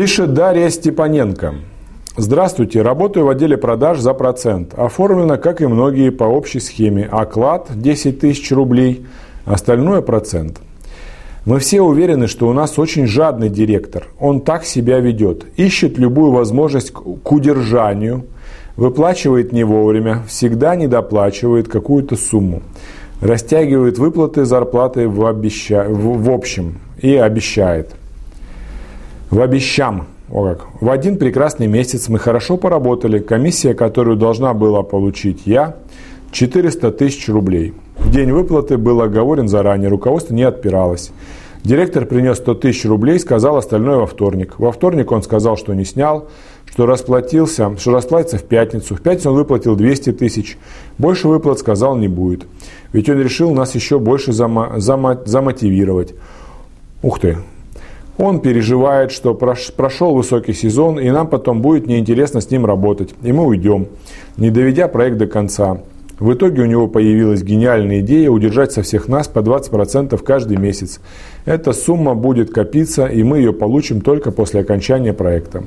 Пишет Дарья Степаненко. Здравствуйте, работаю в отделе продаж за процент. Оформлено, как и многие, по общей схеме. Оклад 10 тысяч рублей, остальное процент. Мы все уверены, что у нас очень жадный директор. Он так себя ведет. Ищет любую возможность к удержанию, выплачивает не вовремя, всегда недоплачивает какую-то сумму. Растягивает выплаты зарплаты в, обеща... в общем и обещает. В обещам. О как. В один прекрасный месяц мы хорошо поработали. Комиссия, которую должна была получить я, 400 тысяч рублей. День выплаты был оговорен заранее, руководство не отпиралось. Директор принес 100 тысяч рублей, сказал остальное во вторник. Во вторник он сказал, что не снял, что расплатился, что расплатится в пятницу. В пятницу он выплатил 200 тысяч. Больше выплат сказал не будет. Ведь он решил нас еще больше зама, зама, замотивировать. Ух ты, он переживает, что прошел высокий сезон, и нам потом будет неинтересно с ним работать, и мы уйдем, не доведя проект до конца. В итоге у него появилась гениальная идея удержать со всех нас по 20% каждый месяц. Эта сумма будет копиться, и мы ее получим только после окончания проекта.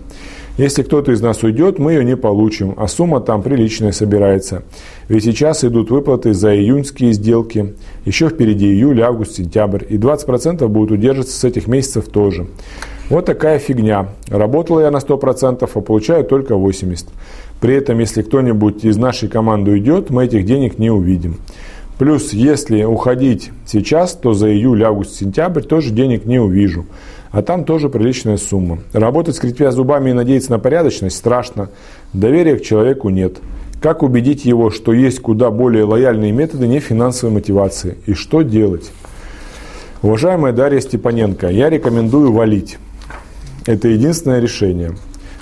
Если кто-то из нас уйдет, мы ее не получим, а сумма там приличная собирается. Ведь сейчас идут выплаты за июньские сделки, еще впереди июль, август, сентябрь, и 20% будут удерживаться с этих месяцев тоже. Вот такая фигня. Работала я на 100%, а получаю только 80%. При этом, если кто-нибудь из нашей команды уйдет, мы этих денег не увидим. Плюс, если уходить сейчас, то за июль, август, сентябрь тоже денег не увижу а там тоже приличная сумма. Работать, скрипя зубами и надеяться на порядочность, страшно. Доверия к человеку нет. Как убедить его, что есть куда более лояльные методы не финансовой мотивации? И что делать? Уважаемая Дарья Степаненко, я рекомендую валить. Это единственное решение.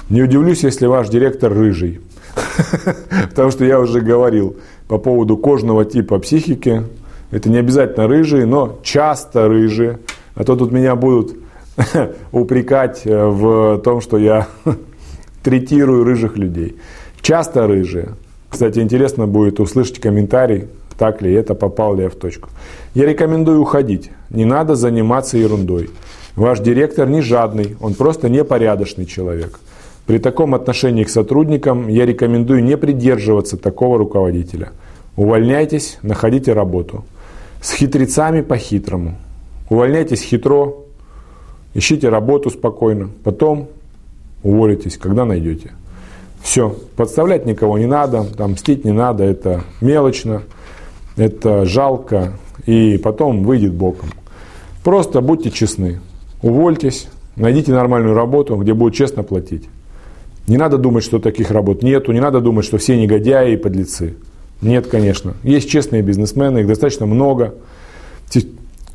Не удивлюсь, если ваш директор рыжий. Потому что я уже говорил по поводу кожного типа психики. Это не обязательно рыжие, но часто рыжие. А то тут меня будут упрекать э, в том, что я третирую рыжих людей. Часто рыжие. Кстати, интересно будет услышать комментарий, так ли это, попал ли я в точку. Я рекомендую уходить. Не надо заниматься ерундой. Ваш директор не жадный, он просто непорядочный человек. При таком отношении к сотрудникам я рекомендую не придерживаться такого руководителя. Увольняйтесь, находите работу. С хитрецами по-хитрому. Увольняйтесь хитро, ищите работу спокойно, потом уволитесь, когда найдете. Все, подставлять никого не надо, там, мстить не надо, это мелочно, это жалко, и потом выйдет боком. Просто будьте честны, увольтесь, найдите нормальную работу, где будут честно платить. Не надо думать, что таких работ нету, не надо думать, что все негодяи и подлецы. Нет, конечно. Есть честные бизнесмены, их достаточно много.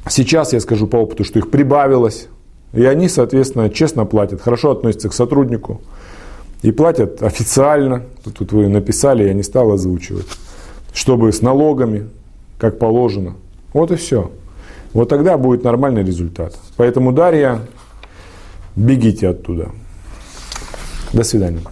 Сейчас я скажу по опыту, что их прибавилось. И они, соответственно, честно платят, хорошо относятся к сотруднику. И платят официально, тут вы написали, я не стал озвучивать, чтобы с налогами, как положено. Вот и все. Вот тогда будет нормальный результат. Поэтому, Дарья, бегите оттуда. До свидания.